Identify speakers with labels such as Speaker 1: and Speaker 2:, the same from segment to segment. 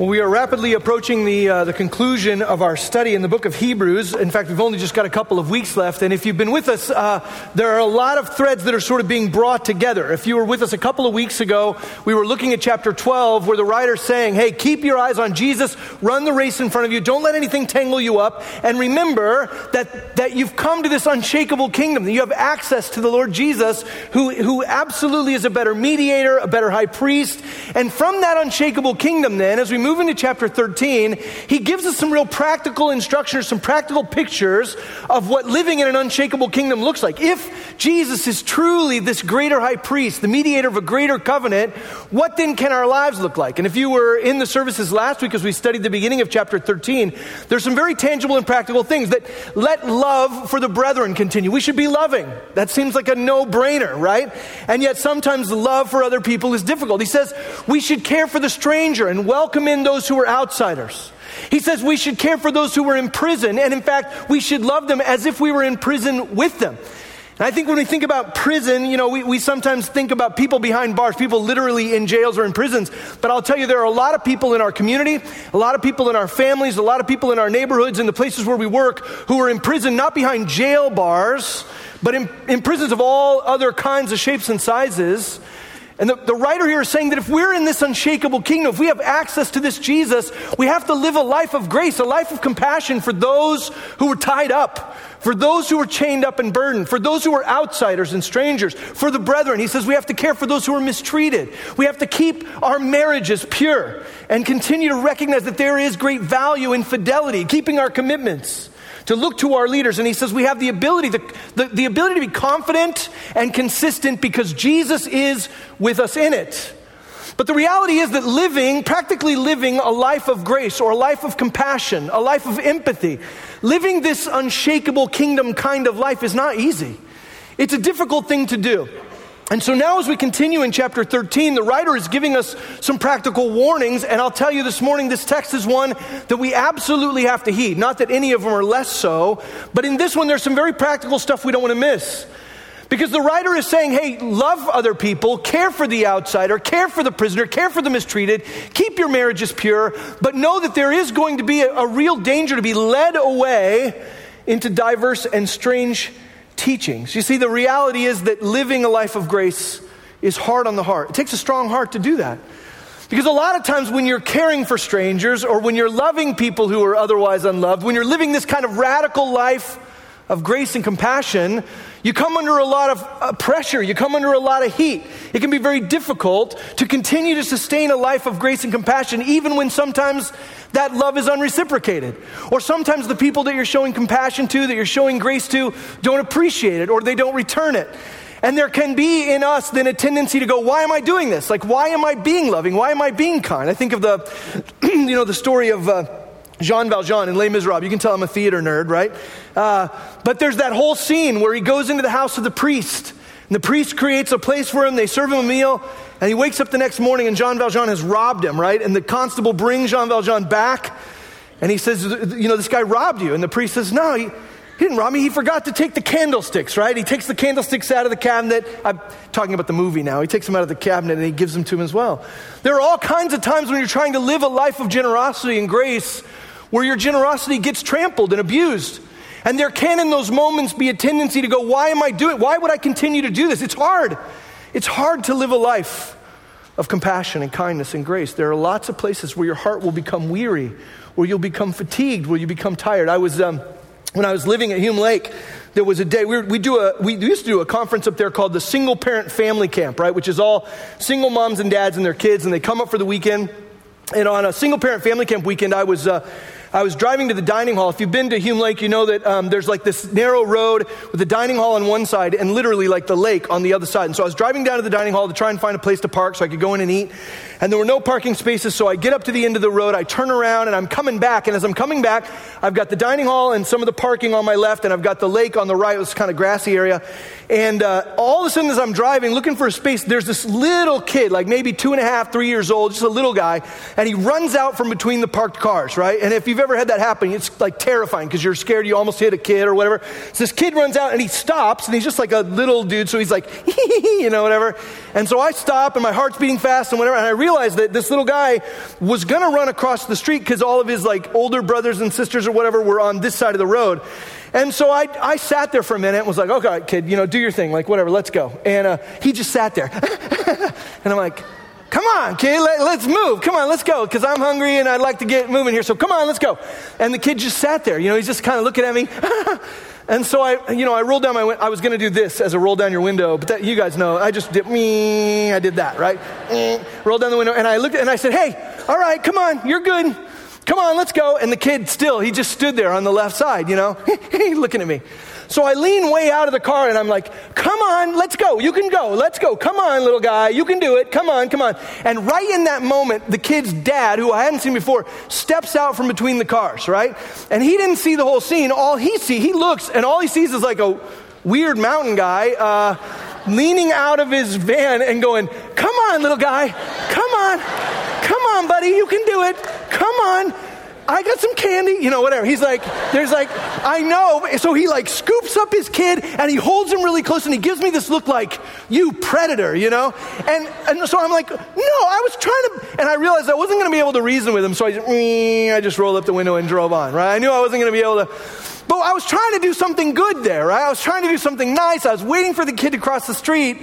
Speaker 1: Well, we are rapidly approaching the, uh, the conclusion of our study in the book of Hebrews. In fact, we've only just got a couple of weeks left. And if you've been with us, uh, there are a lot of threads that are sort of being brought together. If you were with us a couple of weeks ago, we were looking at chapter 12, where the writer's saying, Hey, keep your eyes on Jesus, run the race in front of you, don't let anything tangle you up. And remember that, that you've come to this unshakable kingdom, that you have access to the Lord Jesus, who, who absolutely is a better mediator, a better high priest. And from that unshakable kingdom, then, as we move move into chapter 13, he gives us some real practical instructions, some practical pictures of what living in an unshakable kingdom looks like. If Jesus is truly this greater high priest, the mediator of a greater covenant, what then can our lives look like? And if you were in the services last week as we studied the beginning of chapter 13, there's some very tangible and practical things that let love for the brethren continue. We should be loving. That seems like a no brainer, right? And yet sometimes love for other people is difficult. He says we should care for the stranger and welcome in those who are outsiders. He says we should care for those who are in prison, and in fact, we should love them as if we were in prison with them. And I think when we think about prison, you know, we, we sometimes think about people behind bars, people literally in jails or in prisons. But I'll tell you, there are a lot of people in our community, a lot of people in our families, a lot of people in our neighborhoods, in the places where we work, who are in prison, not behind jail bars, but in, in prisons of all other kinds of shapes and sizes. And the, the writer here is saying that if we're in this unshakable kingdom, if we have access to this Jesus, we have to live a life of grace, a life of compassion for those who are tied up, for those who are chained up and burdened, for those who are outsiders and strangers, for the brethren. He says we have to care for those who are mistreated. We have to keep our marriages pure and continue to recognize that there is great value in fidelity, keeping our commitments to look to our leaders. And he says we have the ability, the, the, the, ability to be confident and consistent because Jesus is with us in it. But the reality is that living, practically living a life of grace or a life of compassion, a life of empathy, living this unshakable kingdom kind of life is not easy. It's a difficult thing to do. And so now, as we continue in chapter 13, the writer is giving us some practical warnings. And I'll tell you this morning, this text is one that we absolutely have to heed. Not that any of them are less so, but in this one, there's some very practical stuff we don't want to miss. Because the writer is saying, hey, love other people, care for the outsider, care for the prisoner, care for the mistreated, keep your marriages pure, but know that there is going to be a, a real danger to be led away into diverse and strange teachings. You see, the reality is that living a life of grace is hard on the heart. It takes a strong heart to do that. Because a lot of times when you're caring for strangers or when you're loving people who are otherwise unloved, when you're living this kind of radical life of grace and compassion, you come under a lot of uh, pressure. You come under a lot of heat. It can be very difficult to continue to sustain a life of grace and compassion, even when sometimes that love is unreciprocated. Or sometimes the people that you're showing compassion to, that you're showing grace to, don't appreciate it or they don't return it. And there can be in us then a tendency to go, why am I doing this? Like, why am I being loving? Why am I being kind? I think of the, you know, the story of, uh, Jean Valjean in Les Miserables. You can tell I'm a theater nerd, right? Uh, but there's that whole scene where he goes into the house of the priest. And the priest creates a place for him. They serve him a meal. And he wakes up the next morning and Jean Valjean has robbed him, right? And the constable brings Jean Valjean back. And he says, You know, this guy robbed you. And the priest says, No, he, he didn't rob me. He forgot to take the candlesticks, right? He takes the candlesticks out of the cabinet. I'm talking about the movie now. He takes them out of the cabinet and he gives them to him as well. There are all kinds of times when you're trying to live a life of generosity and grace where your generosity gets trampled and abused. And there can, in those moments, be a tendency to go, Why am I doing Why would I continue to do this? It's hard. It's hard to live a life of compassion and kindness and grace. There are lots of places where your heart will become weary, where you'll become fatigued, where you become tired. I was, um, when I was living at Hume Lake, there was a day we, were, we do a we used to do a conference up there called the single parent family camp right which is all single moms and dads and their kids and they come up for the weekend and on a single parent family camp weekend i was uh, I was driving to the dining hall. If you've been to Hume Lake, you know that um, there's like this narrow road with the dining hall on one side and literally like the lake on the other side. And so I was driving down to the dining hall to try and find a place to park so I could go in and eat. And there were no parking spaces, so I get up to the end of the road, I turn around, and I'm coming back. And as I'm coming back, I've got the dining hall and some of the parking on my left, and I've got the lake on the right, this kind of grassy area. And uh, all of a sudden, as I'm driving, looking for a space, there's this little kid, like maybe two and a half, three years old, just a little guy, and he runs out from between the parked cars, right? And if you've ever had that happen, it's like terrifying because you're scared you almost hit a kid or whatever. So this kid runs out and he stops and he's just like a little dude, so he's like, you know, whatever. And so I stop and my heart's beating fast and whatever. And I realize that this little guy was going to run across the street because all of his like older brothers and sisters or whatever were on this side of the road. And so I, I sat there for a minute and was like, okay, kid, you know, do your thing, like whatever, let's go. And uh, he just sat there. and I'm like, come on, kid, let, us move. Come on, let's go, because I'm hungry and I'd like to get moving here. So come on, let's go. And the kid just sat there. You know, he's just kind of looking at me. and so I, you know, I rolled down my window. I was going to do this as a roll down your window, but that, you guys know, I just did me. I did that, right? rolled down the window and I looked and I said, hey, all right, come on, you're good. Come on, let's go. And the kid still, he just stood there on the left side, you know, looking at me. So I lean way out of the car and I'm like, come on, let's go. You can go. Let's go. Come on, little guy. You can do it. Come on, come on. And right in that moment, the kid's dad, who I hadn't seen before, steps out from between the cars, right? And he didn't see the whole scene. All he see, he looks and all he sees is like a weird mountain guy, uh, leaning out of his van and going, Come on, little guy. Come on. Come on, buddy. You can do it. Come on. I got some candy, you know, whatever. He's like, there's like, I know. So he like scoops up his kid and he holds him really close and he gives me this look like, you predator, you know? And, and so I'm like, no, I was trying to, and I realized I wasn't going to be able to reason with him. So I just, mm, I just rolled up the window and drove on, right? I knew I wasn't going to be able to, but I was trying to do something good there, right? I was trying to do something nice. I was waiting for the kid to cross the street.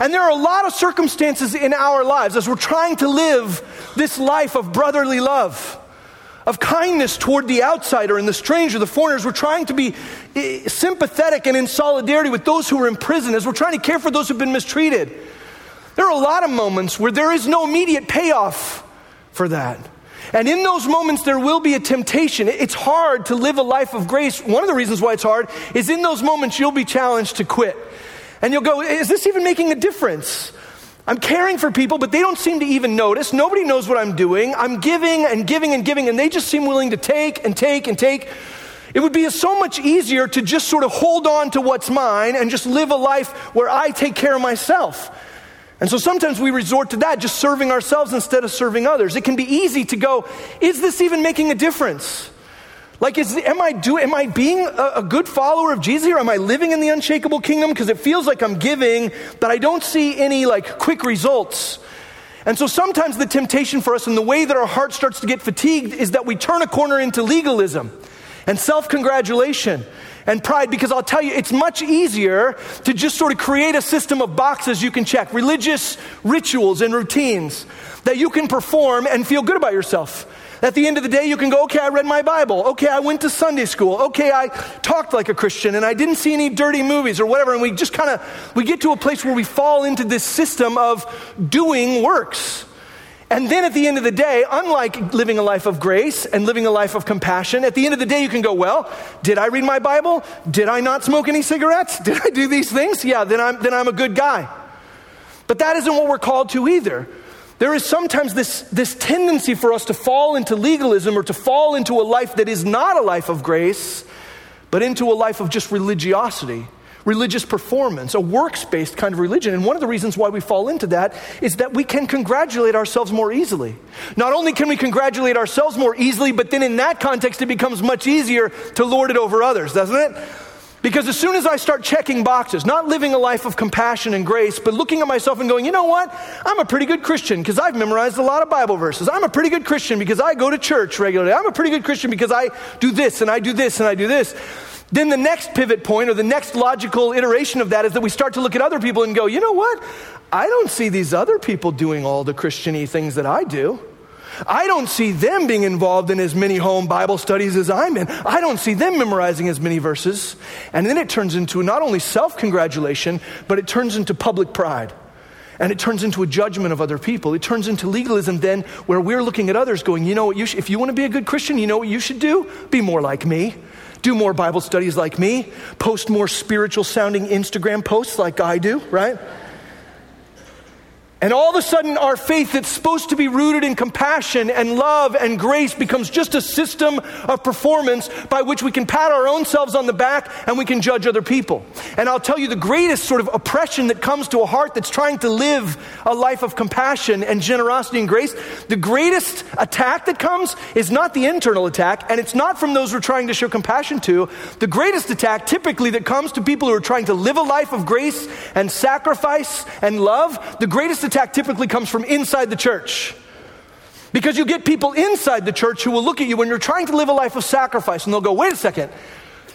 Speaker 1: And there are a lot of circumstances in our lives as we're trying to live this life of brotherly love of kindness toward the outsider and the stranger, the foreigners. We're trying to be eh, sympathetic and in solidarity with those who are in prison as we're trying to care for those who've been mistreated. There are a lot of moments where there is no immediate payoff for that. And in those moments, there will be a temptation. It's hard to live a life of grace. One of the reasons why it's hard is in those moments, you'll be challenged to quit. And you'll go, Is this even making a difference? I'm caring for people, but they don't seem to even notice. Nobody knows what I'm doing. I'm giving and giving and giving, and they just seem willing to take and take and take. It would be so much easier to just sort of hold on to what's mine and just live a life where I take care of myself. And so sometimes we resort to that, just serving ourselves instead of serving others. It can be easy to go, is this even making a difference? Like, is, am, I do, am I being a, a good follower of Jesus here? Am I living in the unshakable kingdom? Because it feels like I'm giving, but I don't see any like quick results. And so sometimes the temptation for us and the way that our heart starts to get fatigued is that we turn a corner into legalism and self congratulation and pride because I'll tell you, it's much easier to just sort of create a system of boxes you can check, religious rituals and routines that you can perform and feel good about yourself. At the end of the day, you can go, okay, I read my Bible. Okay, I went to Sunday school. Okay, I talked like a Christian and I didn't see any dirty movies or whatever. And we just kind of, we get to a place where we fall into this system of doing works. And then at the end of the day, unlike living a life of grace and living a life of compassion, at the end of the day, you can go, well, did I read my Bible? Did I not smoke any cigarettes? Did I do these things? Yeah, then I'm, then I'm a good guy. But that isn't what we're called to either. There is sometimes this, this tendency for us to fall into legalism or to fall into a life that is not a life of grace, but into a life of just religiosity, religious performance, a works based kind of religion. And one of the reasons why we fall into that is that we can congratulate ourselves more easily. Not only can we congratulate ourselves more easily, but then in that context, it becomes much easier to lord it over others, doesn't it? Because as soon as I start checking boxes, not living a life of compassion and grace, but looking at myself and going, you know what? I'm a pretty good Christian because I've memorized a lot of Bible verses. I'm a pretty good Christian because I go to church regularly. I'm a pretty good Christian because I do this and I do this and I do this. Then the next pivot point or the next logical iteration of that is that we start to look at other people and go, you know what? I don't see these other people doing all the Christiany things that I do. I don't see them being involved in as many home Bible studies as I'm in. I don't see them memorizing as many verses. And then it turns into not only self congratulation, but it turns into public pride. And it turns into a judgment of other people. It turns into legalism then, where we're looking at others going, you know what, you sh- if you want to be a good Christian, you know what you should do? Be more like me. Do more Bible studies like me. Post more spiritual sounding Instagram posts like I do, right? And all of a sudden, our faith that's supposed to be rooted in compassion and love and grace becomes just a system of performance by which we can pat our own selves on the back and we can judge other people. And I'll tell you the greatest sort of oppression that comes to a heart that's trying to live a life of compassion and generosity and grace, the greatest attack that comes is not the internal attack, and it's not from those we're trying to show compassion to. The greatest attack typically that comes to people who are trying to live a life of grace and sacrifice and love, the greatest attack attack typically comes from inside the church. Because you get people inside the church who will look at you when you're trying to live a life of sacrifice and they'll go, wait a second,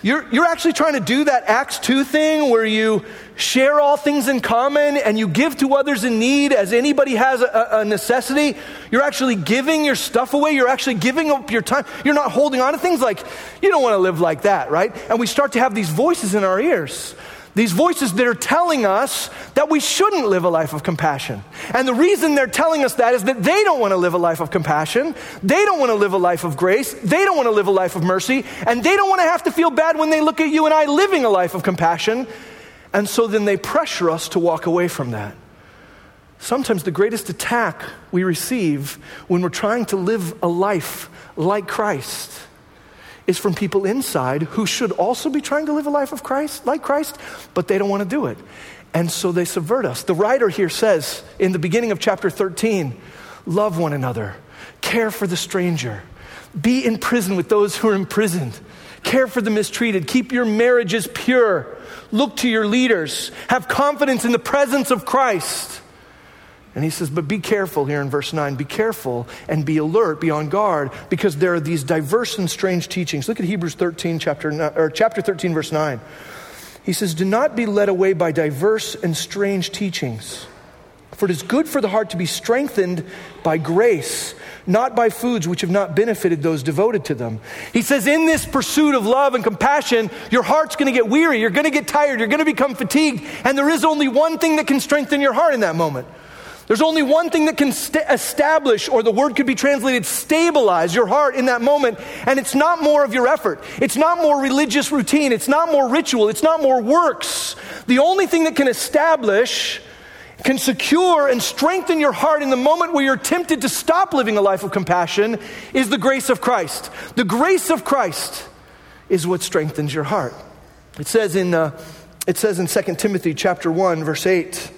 Speaker 1: you're, you're actually trying to do that Acts 2 thing where you share all things in common and you give to others in need as anybody has a, a necessity. You're actually giving your stuff away. You're actually giving up your time. You're not holding on to things like, you don't want to live like that, right? And we start to have these voices in our ears. These voices that are telling us that we shouldn't live a life of compassion. And the reason they're telling us that is that they don't want to live a life of compassion. They don't want to live a life of grace. They don't want to live a life of mercy. And they don't want to have to feel bad when they look at you and I living a life of compassion. And so then they pressure us to walk away from that. Sometimes the greatest attack we receive when we're trying to live a life like Christ is from people inside who should also be trying to live a life of Christ, like Christ, but they don't want to do it. And so they subvert us. The writer here says in the beginning of chapter 13 love one another, care for the stranger, be in prison with those who are imprisoned, care for the mistreated, keep your marriages pure, look to your leaders, have confidence in the presence of Christ. And he says, but be careful here in verse 9. Be careful and be alert, be on guard, because there are these diverse and strange teachings. Look at Hebrews 13, chapter, or chapter 13, verse 9. He says, Do not be led away by diverse and strange teachings, for it is good for the heart to be strengthened by grace, not by foods which have not benefited those devoted to them. He says, In this pursuit of love and compassion, your heart's going to get weary, you're going to get tired, you're going to become fatigued, and there is only one thing that can strengthen your heart in that moment. There's only one thing that can st- establish, or the word could be translated stabilize your heart in that moment, and it's not more of your effort. It's not more religious routine. It's not more ritual. It's not more works. The only thing that can establish, can secure, and strengthen your heart in the moment where you're tempted to stop living a life of compassion is the grace of Christ. The grace of Christ is what strengthens your heart. It says in, uh, it says in 2 Timothy chapter 1, verse 8.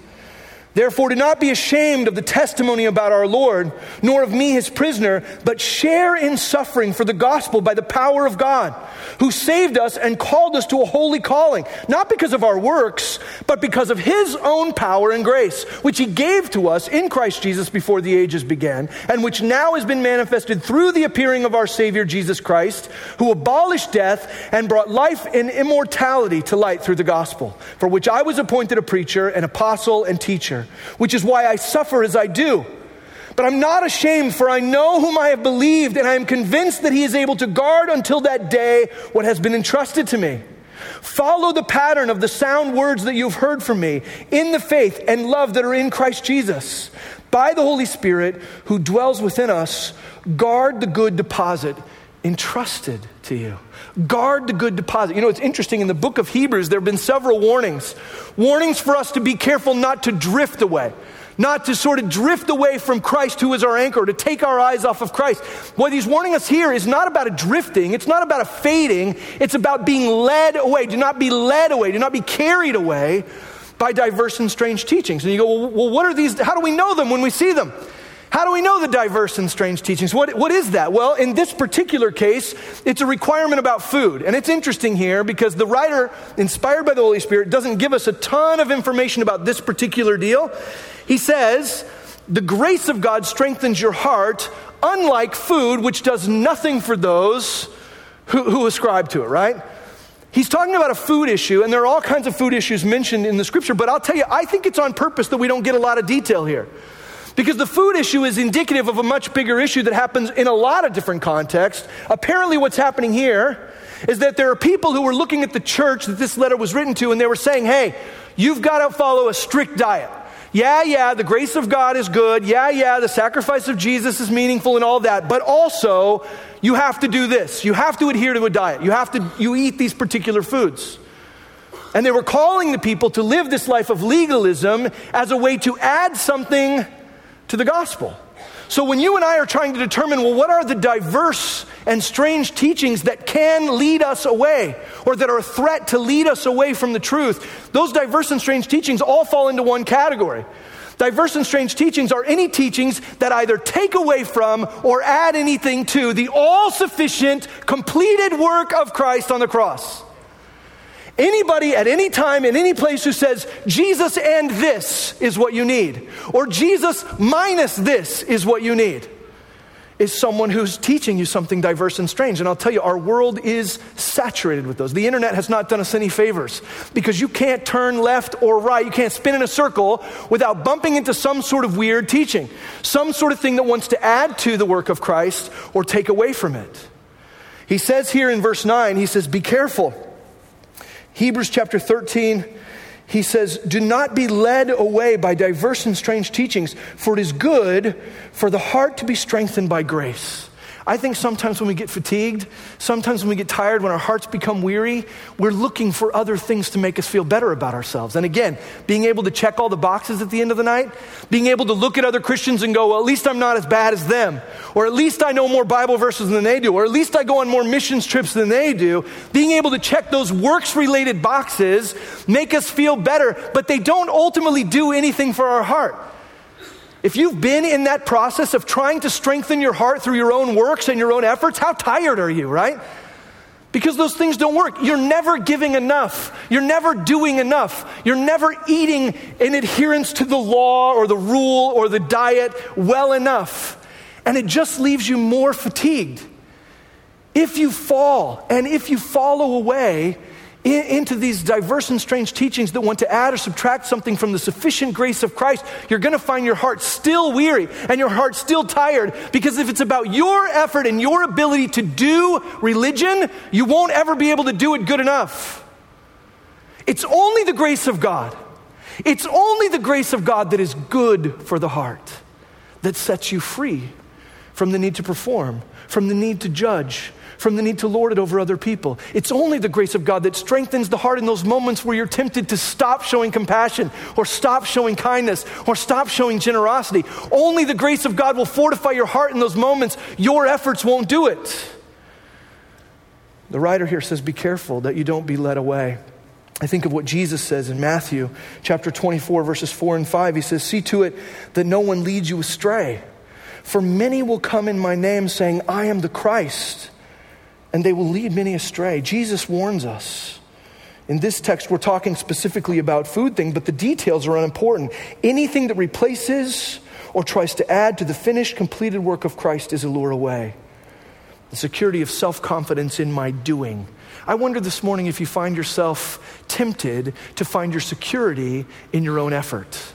Speaker 1: Therefore, do not be ashamed of the testimony about our Lord, nor of me, his prisoner, but share in suffering for the gospel by the power of God, who saved us and called us to a holy calling, not because of our works, but because of his own power and grace, which he gave to us in Christ Jesus before the ages began, and which now has been manifested through the appearing of our Savior Jesus Christ, who abolished death and brought life and immortality to light through the gospel, for which I was appointed a preacher, an apostle, and teacher which is why I suffer as I do. But I'm not ashamed, for I know whom I have believed, and I am convinced that he is able to guard until that day what has been entrusted to me. Follow the pattern of the sound words that you've heard from me in the faith and love that are in Christ Jesus. By the Holy Spirit who dwells within us, guard the good deposit entrusted to you. Guard the good deposit. You know, it's interesting in the book of Hebrews, there have been several warnings. Warnings for us to be careful not to drift away, not to sort of drift away from Christ, who is our anchor, to take our eyes off of Christ. What he's warning us here is not about a drifting, it's not about a fading, it's about being led away. Do not be led away, do not be carried away by diverse and strange teachings. And you go, well, what are these? How do we know them when we see them? How do we know the diverse and strange teachings? What, what is that? Well, in this particular case, it's a requirement about food. And it's interesting here because the writer, inspired by the Holy Spirit, doesn't give us a ton of information about this particular deal. He says, the grace of God strengthens your heart, unlike food, which does nothing for those who, who ascribe to it, right? He's talking about a food issue, and there are all kinds of food issues mentioned in the scripture, but I'll tell you, I think it's on purpose that we don't get a lot of detail here. Because the food issue is indicative of a much bigger issue that happens in a lot of different contexts. Apparently, what's happening here is that there are people who were looking at the church that this letter was written to, and they were saying, hey, you've got to follow a strict diet. Yeah, yeah, the grace of God is good. Yeah, yeah, the sacrifice of Jesus is meaningful and all that. But also, you have to do this. You have to adhere to a diet. You have to you eat these particular foods. And they were calling the people to live this life of legalism as a way to add something to the gospel. So when you and I are trying to determine, well, what are the diverse and strange teachings that can lead us away or that are a threat to lead us away from the truth, those diverse and strange teachings all fall into one category. Diverse and strange teachings are any teachings that either take away from or add anything to the all sufficient, completed work of Christ on the cross. Anybody at any time in any place who says, Jesus and this is what you need, or Jesus minus this is what you need, is someone who's teaching you something diverse and strange. And I'll tell you, our world is saturated with those. The internet has not done us any favors because you can't turn left or right, you can't spin in a circle without bumping into some sort of weird teaching, some sort of thing that wants to add to the work of Christ or take away from it. He says here in verse 9, he says, Be careful Hebrews chapter 13, he says, Do not be led away by diverse and strange teachings, for it is good for the heart to be strengthened by grace. I think sometimes when we get fatigued, sometimes when we get tired, when our hearts become weary, we're looking for other things to make us feel better about ourselves. And again, being able to check all the boxes at the end of the night, being able to look at other Christians and go, well, at least I'm not as bad as them, or at least I know more Bible verses than they do, or at least I go on more missions trips than they do. Being able to check those works related boxes make us feel better, but they don't ultimately do anything for our heart. If you've been in that process of trying to strengthen your heart through your own works and your own efforts, how tired are you, right? Because those things don't work. You're never giving enough. You're never doing enough. You're never eating in adherence to the law or the rule or the diet well enough. And it just leaves you more fatigued. If you fall and if you follow away, in, into these diverse and strange teachings that want to add or subtract something from the sufficient grace of Christ, you're going to find your heart still weary and your heart still tired because if it's about your effort and your ability to do religion, you won't ever be able to do it good enough. It's only the grace of God. It's only the grace of God that is good for the heart, that sets you free from the need to perform, from the need to judge, from the need to lord it over other people. It's only the grace of God that strengthens the heart in those moments where you're tempted to stop showing compassion or stop showing kindness or stop showing generosity. Only the grace of God will fortify your heart in those moments. Your efforts won't do it. The writer here says, Be careful that you don't be led away. I think of what Jesus says in Matthew chapter 24, verses 4 and 5. He says, See to it that no one leads you astray. For many will come in my name, saying, I am the Christ and they will lead many astray. Jesus warns us. In this text, we're talking specifically about food thing, but the details are unimportant. Anything that replaces or tries to add to the finished, completed work of Christ is a lure away. The security of self confidence in my doing. I wonder this morning if you find yourself tempted to find your security in your own effort.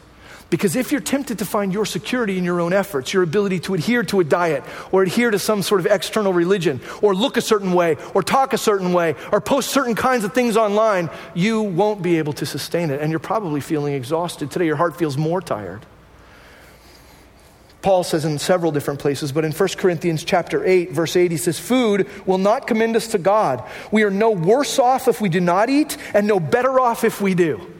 Speaker 1: Because if you're tempted to find your security in your own efforts, your ability to adhere to a diet or adhere to some sort of external religion or look a certain way or talk a certain way or post certain kinds of things online, you won't be able to sustain it. And you're probably feeling exhausted. Today, your heart feels more tired. Paul says in several different places, but in 1 Corinthians chapter 8, verse 8, he says, Food will not commend us to God. We are no worse off if we do not eat, and no better off if we do.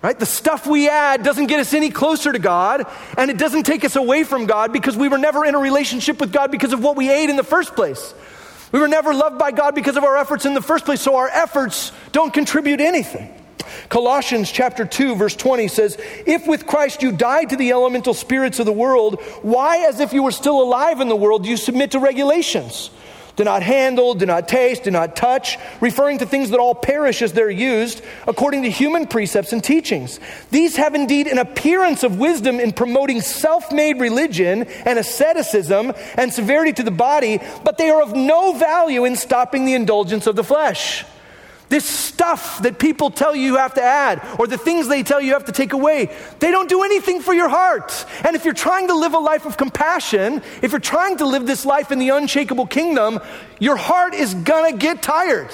Speaker 1: Right? The stuff we add doesn't get us any closer to God, and it doesn't take us away from God because we were never in a relationship with God because of what we ate in the first place. We were never loved by God because of our efforts in the first place, so our efforts don't contribute anything. Colossians chapter 2 verse 20 says, "If with Christ you died to the elemental spirits of the world, why as if you were still alive in the world do you submit to regulations?" Do not handle, do not taste, do not touch, referring to things that all perish as they're used according to human precepts and teachings. These have indeed an appearance of wisdom in promoting self made religion and asceticism and severity to the body, but they are of no value in stopping the indulgence of the flesh. This stuff that people tell you you have to add, or the things they tell you you have to take away, they don't do anything for your heart. And if you're trying to live a life of compassion, if you're trying to live this life in the unshakable kingdom, your heart is gonna get tired.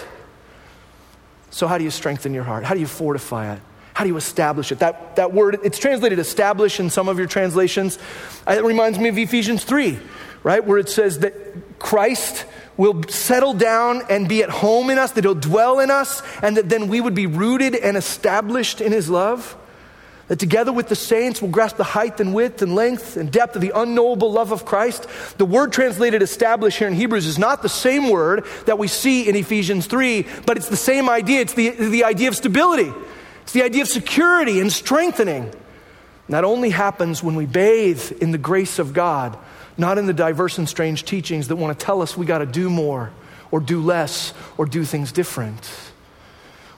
Speaker 1: So, how do you strengthen your heart? How do you fortify it? How do you establish it? That, that word, it's translated establish in some of your translations. It reminds me of Ephesians 3, right? Where it says that Christ will settle down and be at home in us, that He'll dwell in us, and that then we would be rooted and established in His love. That together with the saints we'll grasp the height and width and length and depth of the unknowable love of Christ. The word translated establish here in Hebrews is not the same word that we see in Ephesians 3, but it's the same idea. It's the, the idea of stability, it's the idea of security and strengthening. That only happens when we bathe in the grace of God, not in the diverse and strange teachings that want to tell us we got to do more or do less or do things different.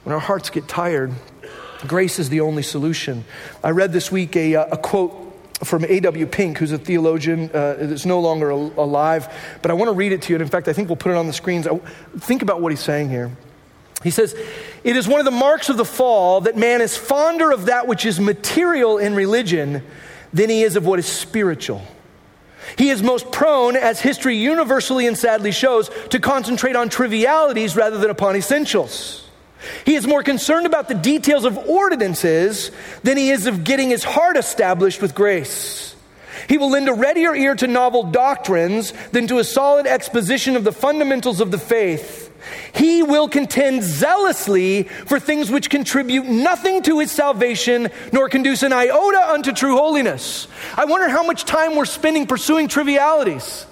Speaker 1: When our hearts get tired, grace is the only solution. I read this week a, uh, a quote from A.W. Pink, who's a theologian uh, that's no longer alive, but I want to read it to you. And in fact, I think we'll put it on the screens. Think about what he's saying here. He says, It is one of the marks of the fall that man is fonder of that which is material in religion than he is of what is spiritual. He is most prone, as history universally and sadly shows, to concentrate on trivialities rather than upon essentials. He is more concerned about the details of ordinances than he is of getting his heart established with grace. He will lend a readier ear to novel doctrines than to a solid exposition of the fundamentals of the faith. He will contend zealously for things which contribute nothing to his salvation, nor conduce an iota unto true holiness. I wonder how much time we're spending pursuing trivialities.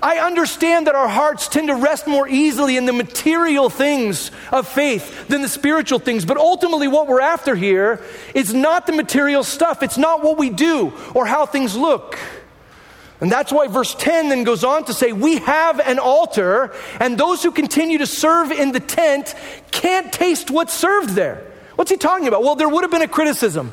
Speaker 1: I understand that our hearts tend to rest more easily in the material things of faith than the spiritual things, but ultimately, what we're after here is not the material stuff. It's not what we do or how things look. And that's why verse 10 then goes on to say, We have an altar, and those who continue to serve in the tent can't taste what's served there. What's he talking about? Well, there would have been a criticism.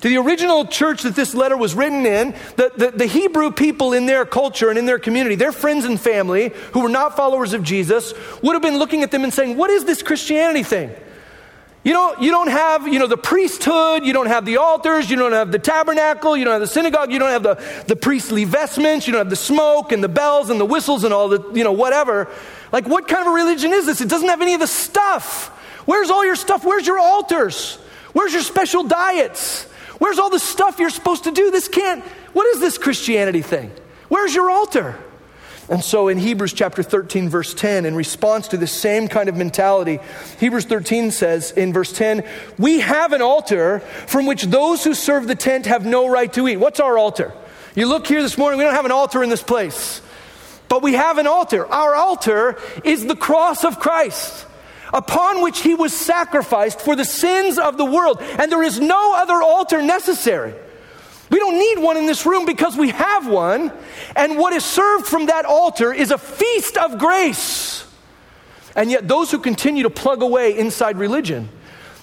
Speaker 1: To the original church that this letter was written in, the, the, the, Hebrew people in their culture and in their community, their friends and family who were not followers of Jesus, would have been looking at them and saying, What is this Christianity thing? You don't, you don't have, you know, the priesthood, you don't have the altars, you don't have the tabernacle, you don't have the synagogue, you don't have the, the priestly vestments, you don't have the smoke and the bells and the whistles and all the, you know, whatever. Like, what kind of a religion is this? It doesn't have any of the stuff. Where's all your stuff? Where's your altars? Where's your special diets? Where's all the stuff you're supposed to do? This can't, what is this Christianity thing? Where's your altar? And so in Hebrews chapter 13, verse 10, in response to the same kind of mentality, Hebrews 13 says in verse 10, We have an altar from which those who serve the tent have no right to eat. What's our altar? You look here this morning, we don't have an altar in this place, but we have an altar. Our altar is the cross of Christ upon which he was sacrificed for the sins of the world, and there is no other altar necessary. We don't need one in this room because we have one. And what is served from that altar is a feast of grace. And yet, those who continue to plug away inside religion,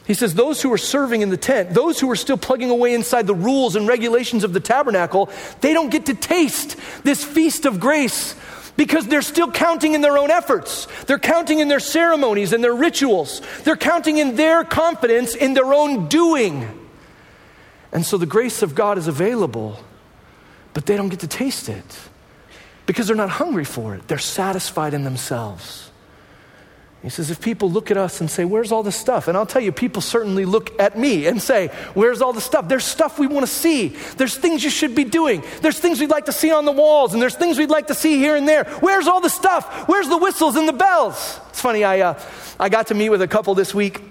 Speaker 1: he says, those who are serving in the tent, those who are still plugging away inside the rules and regulations of the tabernacle, they don't get to taste this feast of grace because they're still counting in their own efforts. They're counting in their ceremonies and their rituals. They're counting in their confidence in their own doing. And so the grace of God is available, but they don't get to taste it because they're not hungry for it. They're satisfied in themselves. He says, if people look at us and say, Where's all the stuff? And I'll tell you, people certainly look at me and say, Where's all the stuff? There's stuff we want to see. There's things you should be doing. There's things we'd like to see on the walls, and there's things we'd like to see here and there. Where's all the stuff? Where's the whistles and the bells? It's funny, I, uh, I got to meet with a couple this week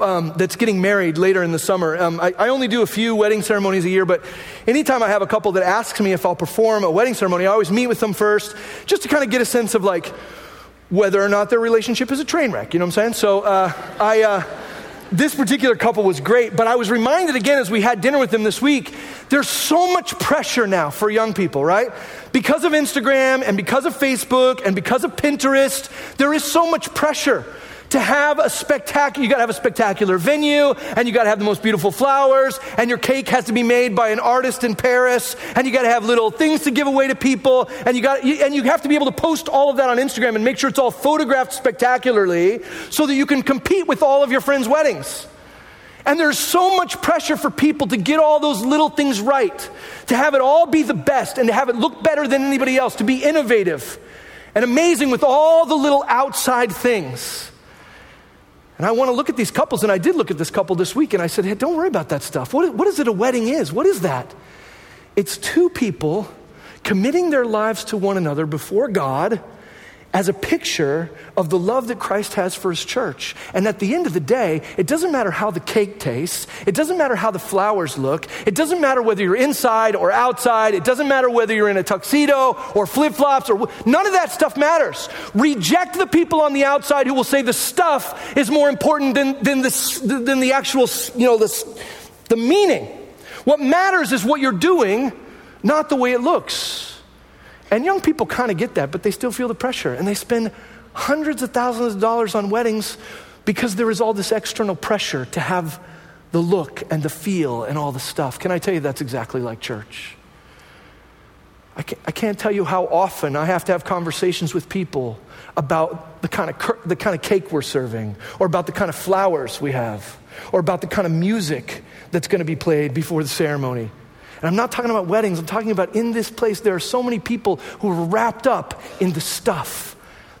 Speaker 1: um, that's getting married later in the summer. Um, I, I, only do a few wedding ceremonies a year, but anytime I have a couple that asks me if I'll perform a wedding ceremony, I always meet with them first just to kind of get a sense of like whether or not their relationship is a train wreck. You know what I'm saying? So uh, I. Uh, this particular couple was great, but I was reminded again as we had dinner with them this week, there's so much pressure now for young people, right? Because of Instagram and because of Facebook and because of Pinterest, there is so much pressure to have a spectacular, you gotta have a spectacular venue, and you gotta have the most beautiful flowers, and your cake has to be made by an artist in Paris, and you gotta have little things to give away to people, and you got and you have to be able to post all of that on Instagram and make sure it's all photographed spectacularly so that you can compete with all of your friends' weddings. And there's so much pressure for people to get all those little things right, to have it all be the best, and to have it look better than anybody else, to be innovative and amazing with all the little outside things. And I want to look at these couples, and I did look at this couple this week, and I said, hey, don't worry about that stuff. What, what is it a wedding is? What is that? It's two people committing their lives to one another before God as a picture of the love that Christ has for his church. And at the end of the day, it doesn't matter how the cake tastes, it doesn't matter how the flowers look, it doesn't matter whether you're inside or outside, it doesn't matter whether you're in a tuxedo or flip flops or none of that stuff matters. Reject the people on the outside who will say the stuff is more important than, than, the, than the actual, you know, the, the meaning. What matters is what you're doing, not the way it looks. And young people kind of get that, but they still feel the pressure. And they spend hundreds of thousands of dollars on weddings because there is all this external pressure to have the look and the feel and all the stuff. Can I tell you that's exactly like church? I can't, I can't tell you how often I have to have conversations with people about the kind, of, the kind of cake we're serving, or about the kind of flowers we have, or about the kind of music that's going to be played before the ceremony. And I'm not talking about weddings, I'm talking about in this place, there are so many people who are wrapped up in the stuff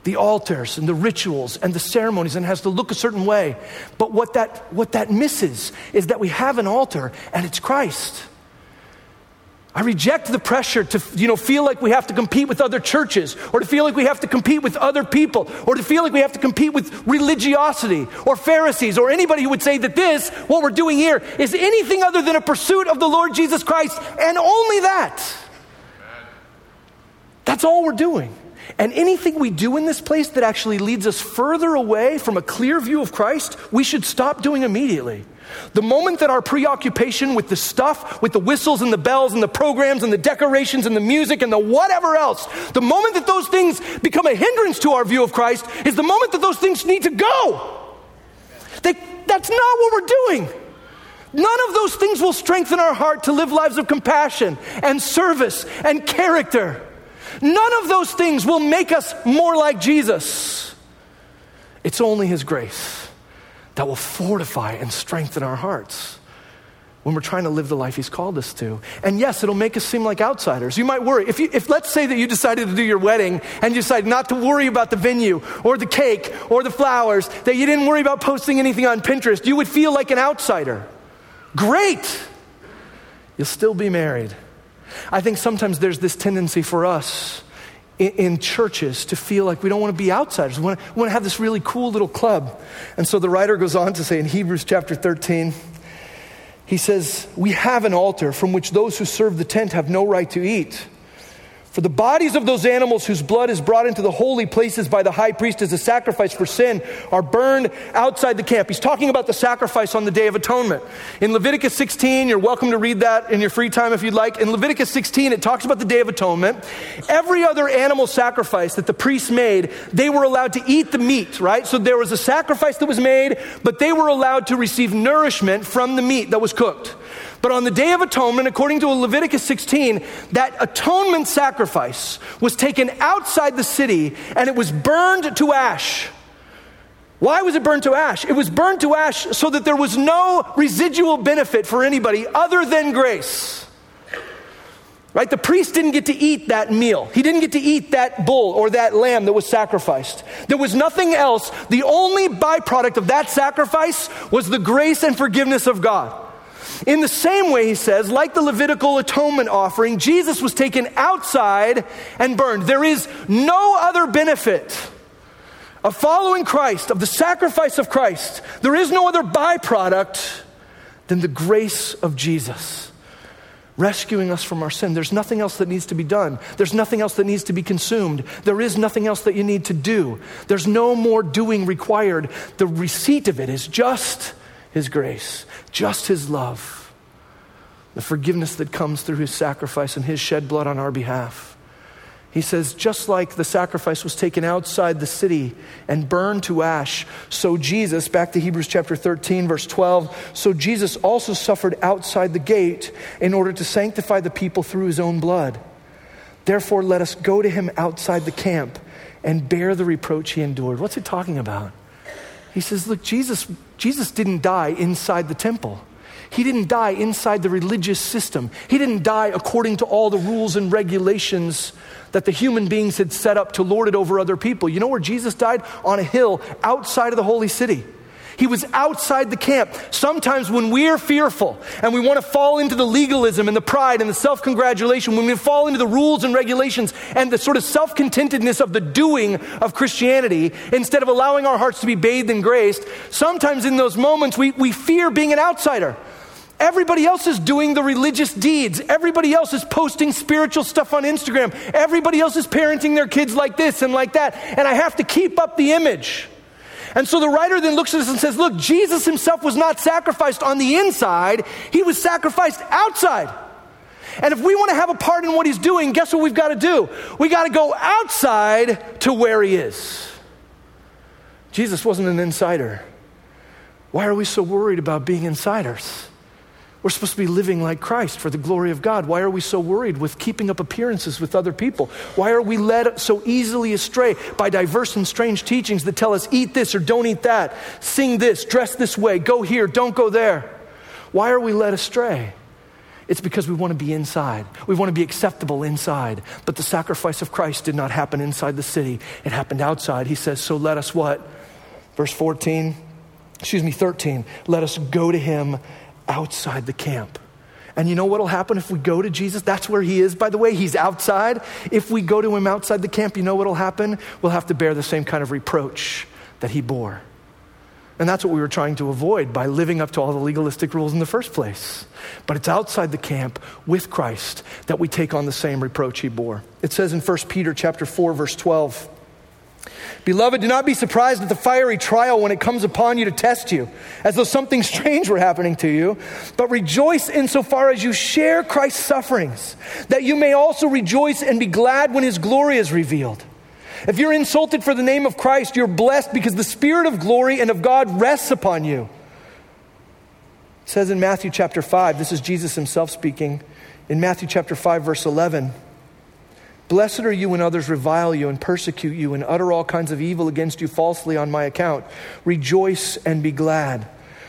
Speaker 1: the altars and the rituals and the ceremonies and has to look a certain way. But what that, what that misses is that we have an altar and it's Christ. I reject the pressure to you know, feel like we have to compete with other churches or to feel like we have to compete with other people or to feel like we have to compete with religiosity or Pharisees or anybody who would say that this, what we're doing here, is anything other than a pursuit of the Lord Jesus Christ and only that. That's all we're doing. And anything we do in this place that actually leads us further away from a clear view of Christ, we should stop doing immediately. The moment that our preoccupation with the stuff, with the whistles and the bells and the programs and the decorations and the music and the whatever else, the moment that those things become a hindrance to our view of Christ is the moment that those things need to go. They, that's not what we're doing. None of those things will strengthen our heart to live lives of compassion and service and character. None of those things will make us more like Jesus. It's only His grace that will fortify and strengthen our hearts when we're trying to live the life he's called us to. And yes, it'll make us seem like outsiders. You might worry. If, you, if let's say that you decided to do your wedding and you decided not to worry about the venue or the cake or the flowers, that you didn't worry about posting anything on Pinterest, you would feel like an outsider. Great. You'll still be married. I think sometimes there's this tendency for us in, in churches to feel like we don't want to be outsiders. We want, to, we want to have this really cool little club. And so the writer goes on to say in Hebrews chapter 13, he says, We have an altar from which those who serve the tent have no right to eat. For the bodies of those animals whose blood is brought into the holy places by the high priest as a sacrifice for sin are burned outside the camp. He's talking about the sacrifice on the Day of Atonement. In Leviticus 16, you're welcome to read that in your free time if you'd like. In Leviticus 16, it talks about the Day of Atonement. Every other animal sacrifice that the priests made, they were allowed to eat the meat, right? So there was a sacrifice that was made, but they were allowed to receive nourishment from the meat that was cooked. But on the Day of Atonement, according to Leviticus 16, that atonement sacrifice was taken outside the city and it was burned to ash. Why was it burned to ash? It was burned to ash so that there was no residual benefit for anybody other than grace. Right? The priest didn't get to eat that meal. He didn't get to eat that bull or that lamb that was sacrificed. There was nothing else. The only byproduct of that sacrifice was the grace and forgiveness of God. In the same way, he says, like the Levitical atonement offering, Jesus was taken outside and burned. There is no other benefit of following Christ, of the sacrifice of Christ. There is no other byproduct than the grace of Jesus rescuing us from our sin. There's nothing else that needs to be done. There's nothing else that needs to be consumed. There is nothing else that you need to do. There's no more doing required. The receipt of it is just His grace just His love, the forgiveness that comes through His sacrifice and His shed blood on our behalf. He says, just like the sacrifice was taken outside the city and burned to ash, so Jesus, back to Hebrews chapter 13, verse 12, so Jesus also suffered outside the gate in order to sanctify the people through his own blood. Therefore, let us go to him outside the camp and bear the reproach he endured. What's he talking about? He says, Look, Jesus, Jesus didn't die inside the temple. He didn't die inside the religious system. He didn't die according to all the rules and regulations that the human beings had set up to lord it over other people. You know where Jesus died? On a hill outside of the holy city. He was outside the camp. Sometimes when we're fearful and we want to fall into the legalism and the pride and the self congratulation, when we fall into the rules and regulations and the sort of self contentedness of the doing of Christianity, instead of allowing our hearts to be bathed in grace, sometimes in those moments we, we fear being an outsider. Everybody else is doing the religious deeds. Everybody else is posting spiritual stuff on Instagram. Everybody else is parenting their kids like this and like that. And I have to keep up the image. And so the writer then looks at us and says, Look, Jesus himself was not sacrificed on the inside, he was sacrificed outside. And if we want to have a part in what he's doing, guess what we've got to do? We got to go outside to where he is. Jesus wasn't an insider. Why are we so worried about being insiders? We're supposed to be living like Christ for the glory of God. Why are we so worried with keeping up appearances with other people? Why are we led so easily astray by diverse and strange teachings that tell us eat this or don't eat that, sing this, dress this way, go here, don't go there? Why are we led astray? It's because we want to be inside. We want to be acceptable inside. But the sacrifice of Christ did not happen inside the city, it happened outside. He says, So let us what? Verse 14, excuse me, 13. Let us go to him outside the camp. And you know what will happen if we go to Jesus? That's where he is, by the way. He's outside. If we go to him outside the camp, you know what will happen? We'll have to bear the same kind of reproach that he bore. And that's what we were trying to avoid by living up to all the legalistic rules in the first place. But it's outside the camp with Christ that we take on the same reproach he bore. It says in 1 Peter chapter 4 verse 12, Beloved, do not be surprised at the fiery trial when it comes upon you to test you, as though something strange were happening to you, but rejoice insofar as you share Christ's sufferings, that you may also rejoice and be glad when his glory is revealed. If you're insulted for the name of Christ, you're blessed because the Spirit of glory and of God rests upon you. It says in Matthew chapter 5, this is Jesus himself speaking, in Matthew chapter 5, verse 11. Blessed are you when others revile you and persecute you and utter all kinds of evil against you falsely on my account. Rejoice and be glad,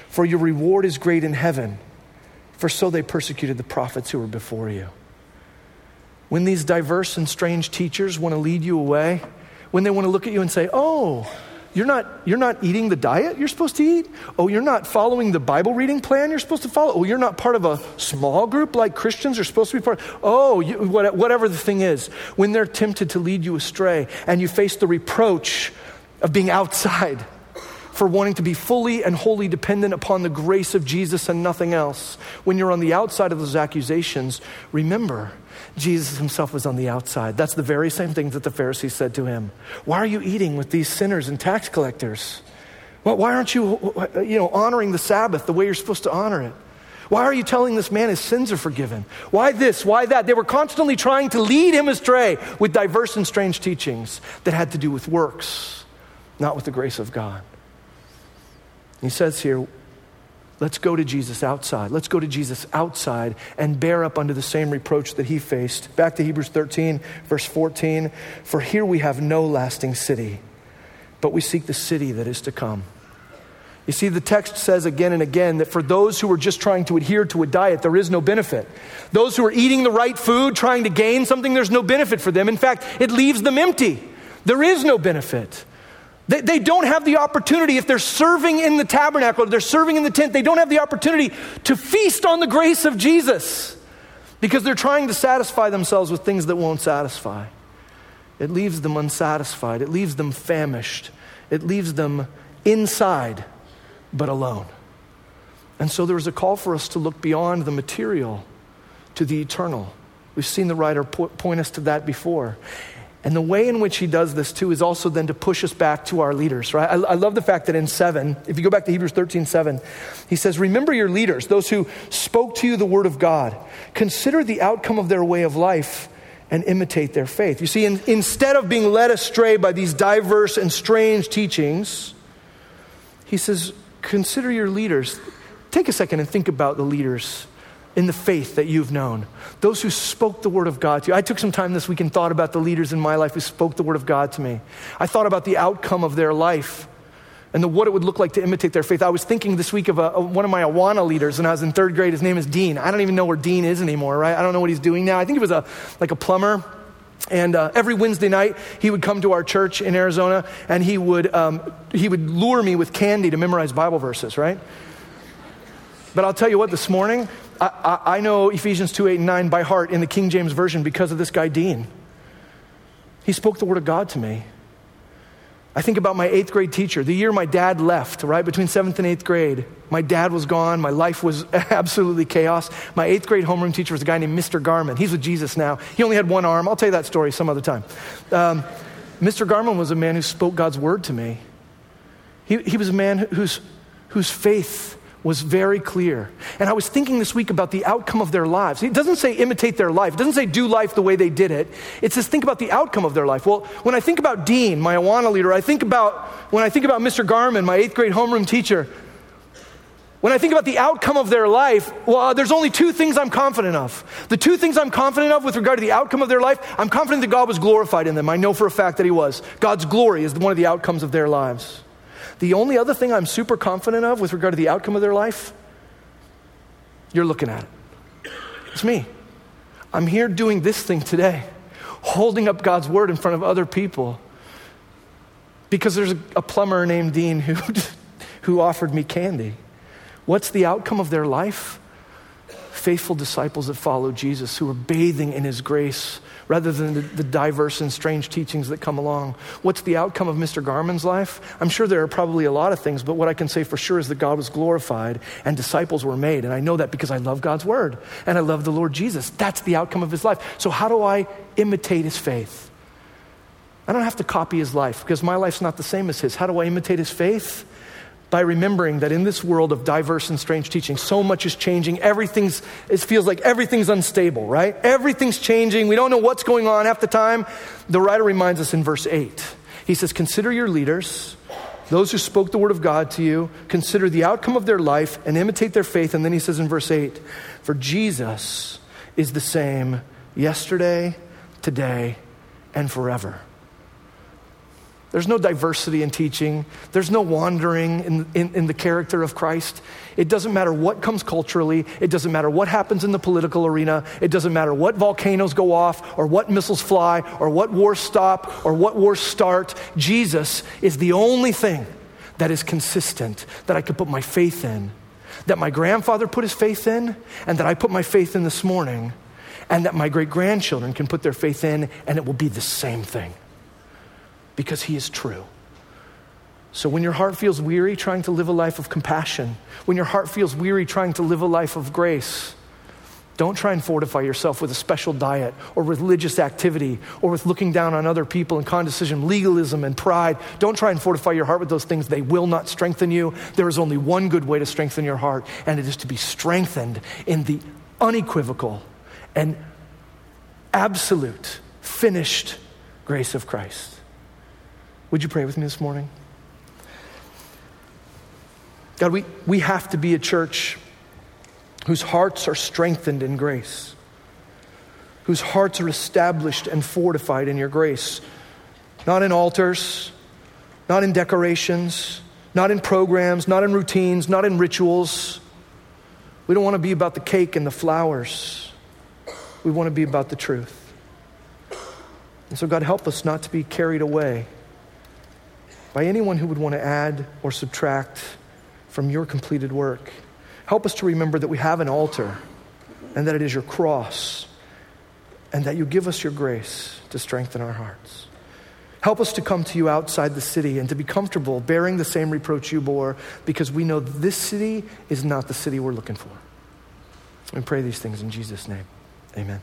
Speaker 1: for your reward is great in heaven, for so they persecuted the prophets who were before you. When these diverse and strange teachers want to lead you away, when they want to look at you and say, Oh, you're not, you're not eating the diet you're supposed to eat? Oh, you're not following the Bible reading plan you're supposed to follow? Oh, you're not part of a small group like Christians are supposed to be part of? Oh, you, whatever the thing is. When they're tempted to lead you astray and you face the reproach of being outside for wanting to be fully and wholly dependent upon the grace of Jesus and nothing else, when you're on the outside of those accusations, remember Jesus himself was on the outside. That's the very same thing that the Pharisees said to him. Why are you eating with these sinners and tax collectors? why aren't you, you know, honoring the Sabbath the way you're supposed to honor it? Why are you telling this man his sins are forgiven? Why this? Why that? They were constantly trying to lead him astray with diverse and strange teachings that had to do with works, not with the grace of God. He says here, Let's go to Jesus outside. Let's go to Jesus outside and bear up under the same reproach that he faced. Back to Hebrews 13, verse 14. For here we have no lasting city, but we seek the city that is to come. You see, the text says again and again that for those who are just trying to adhere to a diet, there is no benefit. Those who are eating the right food, trying to gain something, there's no benefit for them. In fact, it leaves them empty. There is no benefit. They, they don't have the opportunity, if they're serving in the tabernacle, if they're serving in the tent, they don't have the opportunity to feast on the grace of Jesus because they're trying to satisfy themselves with things that won't satisfy. It leaves them unsatisfied, it leaves them famished, it leaves them inside but alone. And so there is a call for us to look beyond the material to the eternal. We've seen the writer point us to that before. And the way in which he does this too is also then to push us back to our leaders, right? I, I, love the fact that in 7, if you go back to Hebrews 13, 7, he says, Remember your leaders, those who spoke to you the word of God. Consider the outcome of their way of life and imitate their faith. You see, in, instead of being led astray by these diverse and strange teachings, he says, Consider your leaders. Take a second and think about the leaders in the faith that you've known, those who spoke the word of God to you. I took some time this week and thought about the leaders in my life who spoke the word of God to me. I thought about the outcome of their life and the, what it would look like to imitate their faith. I was thinking this week of a, a, one of my Awana leaders when I was in third grade. His name is Dean. I don't even know where Dean is anymore, right? I don't know what he's doing now. I think he was a, like a plumber And uh, every Wednesday night, he would come to our church in Arizona and he would, um, he would lure me with candy to memorize Bible verses, right? But I'll tell you what, this morning, I, I, I know Ephesians 2 8 and 9 by heart in the King James Version because of this guy, Dean. He spoke the word of God to me. I think about my eighth grade teacher, the year my dad left, right between seventh and eighth grade. My dad was gone. My life was absolutely chaos. My eighth grade homeroom teacher was a guy named Mr. Garman. He's with Jesus now. He only had one arm. I'll tell you that story some other time. Um, Mr. Garman was a man who spoke God's word to me. He, he was a man whose, whose faith was very clear. And I was thinking this week about the outcome of their lives. It doesn't say imitate their life, it doesn't say do life the way they did it. It says think about the outcome of their life. Well, when I think about Dean, my Awana leader, I think about, when I think about Mr. Garman, my eighth grade homeroom teacher, when I think about the outcome of their life, well, uh, there's only two things I'm confident of. The two things I'm confident of with regard to the outcome of their life, I'm confident that God was glorified in them. I know for a fact that He was. God's glory is one of the outcomes of their lives. The only other thing I'm super confident of with regard to the outcome of their life, you're looking at it. It's me. I'm here doing this thing today, holding up God's word in front of other people because there's a, plumber named Dean who, who offered me candy. What's the outcome of their life? Faithful disciples that follow Jesus who are bathing in his grace rather than the, the, diverse and strange teachings that come along. What's the outcome of Mr. Garman's life? I'm sure there are probably a lot of things, but what I can say for sure is that God was glorified and disciples were made. And I know that because I love God's word and I love the Lord Jesus. That's the outcome of his life. So, how do I imitate his faith? I don't have to copy his life because my life's not the same as his. How do I imitate his faith? By remembering that in this world of diverse and strange teaching, so much is changing. Everything's, it feels like everything's unstable, right? Everything's changing. We don't know what's going on half the time. The writer reminds us in verse 8. He says, Consider your leaders, those who spoke the word of God to you, consider the outcome of their life and imitate their faith. And then he says in verse 8, For Jesus is the same yesterday, today, and forever. There's no diversity in teaching. There's no wandering in, in, in, the character of Christ. It doesn't matter what comes culturally. It doesn't matter what happens in the political arena. It doesn't matter what volcanoes go off or what missiles fly or what wars stop or what wars start. Jesus is the only thing that is consistent that I can put my faith in, that my grandfather put his faith in, and that I put my faith in this morning, and that my great grandchildren can put their faith in, and it will be the same thing because He is true. So when your heart feels weary trying to live a life of compassion, when your heart feels weary trying to live a life of grace, don't try and fortify yourself with a special diet or religious activity or with looking down on other people and condescension, legalism and pride. Don't try and fortify your heart with those things. They will not strengthen you. There is only one good way to strengthen your heart, and it is to be strengthened in the unequivocal and absolute, finished grace of Christ. Would you pray with me this morning? God, we, we have to be a church whose hearts are strengthened in grace, whose hearts are established and fortified in your grace, not in altars, not in decorations, not in programs, not in routines, not in rituals. We don't want to be about the cake and the flowers. We want to be about the truth. And so, God, help us not to be carried away by anyone who would want to add or subtract from your completed work. Help us to remember that we have an altar and that it is your cross and that you give us your grace to strengthen our hearts. Help us to come to you outside the city and to be comfortable bearing the same reproach you bore because we know this city is not the city we're looking for. We pray these things in Jesus' name. Amen.